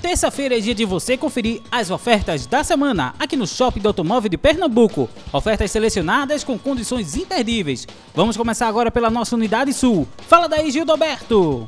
Terça-feira é dia de você conferir as ofertas da semana aqui no Shopping do Automóvel de Pernambuco. Ofertas selecionadas com condições imperdíveis. Vamos começar agora pela nossa Unidade Sul. Fala daí, Gildoberto.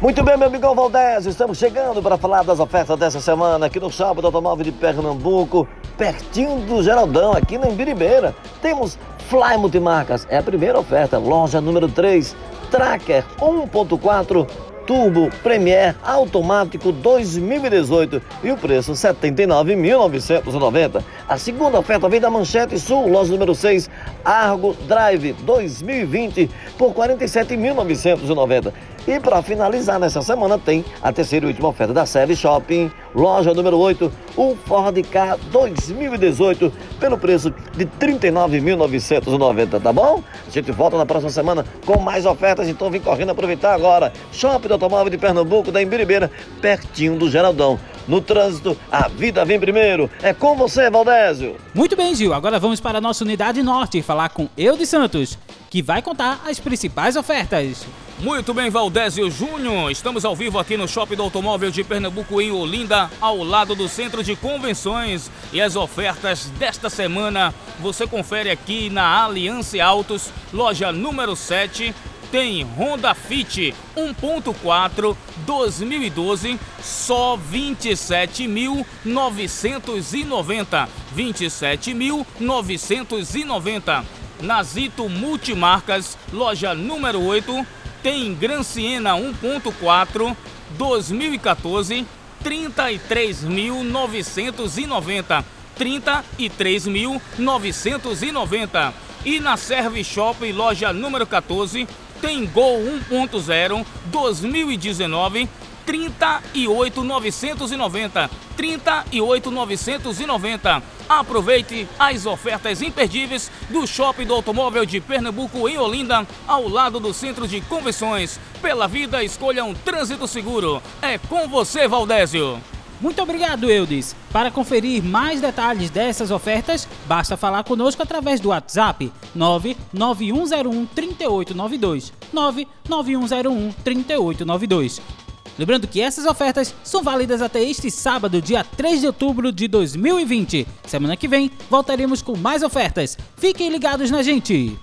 Muito bem, meu amigão Valdésio, estamos chegando para falar das ofertas dessa semana aqui no Shopping do Automóvel de Pernambuco, pertinho do Geraldão, aqui na Embiribeira. Temos Fly Multimarcas, é a primeira oferta, loja número 3, Tracker 1.4 Turbo Premier automático 2018 e o preço 79.990. A segunda oferta vem da Manchete Sul, loja número 6, Argo Drive 2020 por 47.990. E para finalizar nessa semana tem a terceira e última oferta da série Shopping, loja número 8, o Ford K 2018 pelo preço de R$ 39.990, tá bom? A gente volta na próxima semana com mais ofertas, então vem correndo aproveitar agora. Shopping do Automóvel de Pernambuco, da Embiribeira, pertinho do Geraldão. No trânsito, a vida vem primeiro. É com você, Valdésio. Muito bem, Gil. Agora vamos para a nossa unidade norte falar com Eudes Santos, que vai contar as principais ofertas. Muito bem, Valdésio Júnior. Estamos ao vivo aqui no Shopping do Automóvel de Pernambuco, em Olinda, ao lado do Centro de Convenções. E as ofertas desta semana você confere aqui na Aliança Autos, loja número 7. Tem Honda Fit 1.4 2012, só 27.990. 27.990. Nazito Multimarcas, loja número 8 tem Gran Siena 1.4 2014 33.990 33.990 e na Serve Shop loja número 14 tem Gol 1.0 2019 38.990 38.990 Aproveite as ofertas imperdíveis do Shopping do Automóvel de Pernambuco em Olinda, ao lado do Centro de Convenções. Pela vida, escolha um trânsito seguro. É com você, Valdésio. Muito obrigado, Eudes. Para conferir mais detalhes dessas ofertas, basta falar conosco através do WhatsApp 99101 3892. 99101 3892. Lembrando que essas ofertas são válidas até este sábado, dia 3 de outubro de 2020. Semana que vem voltaremos com mais ofertas. Fiquem ligados na gente!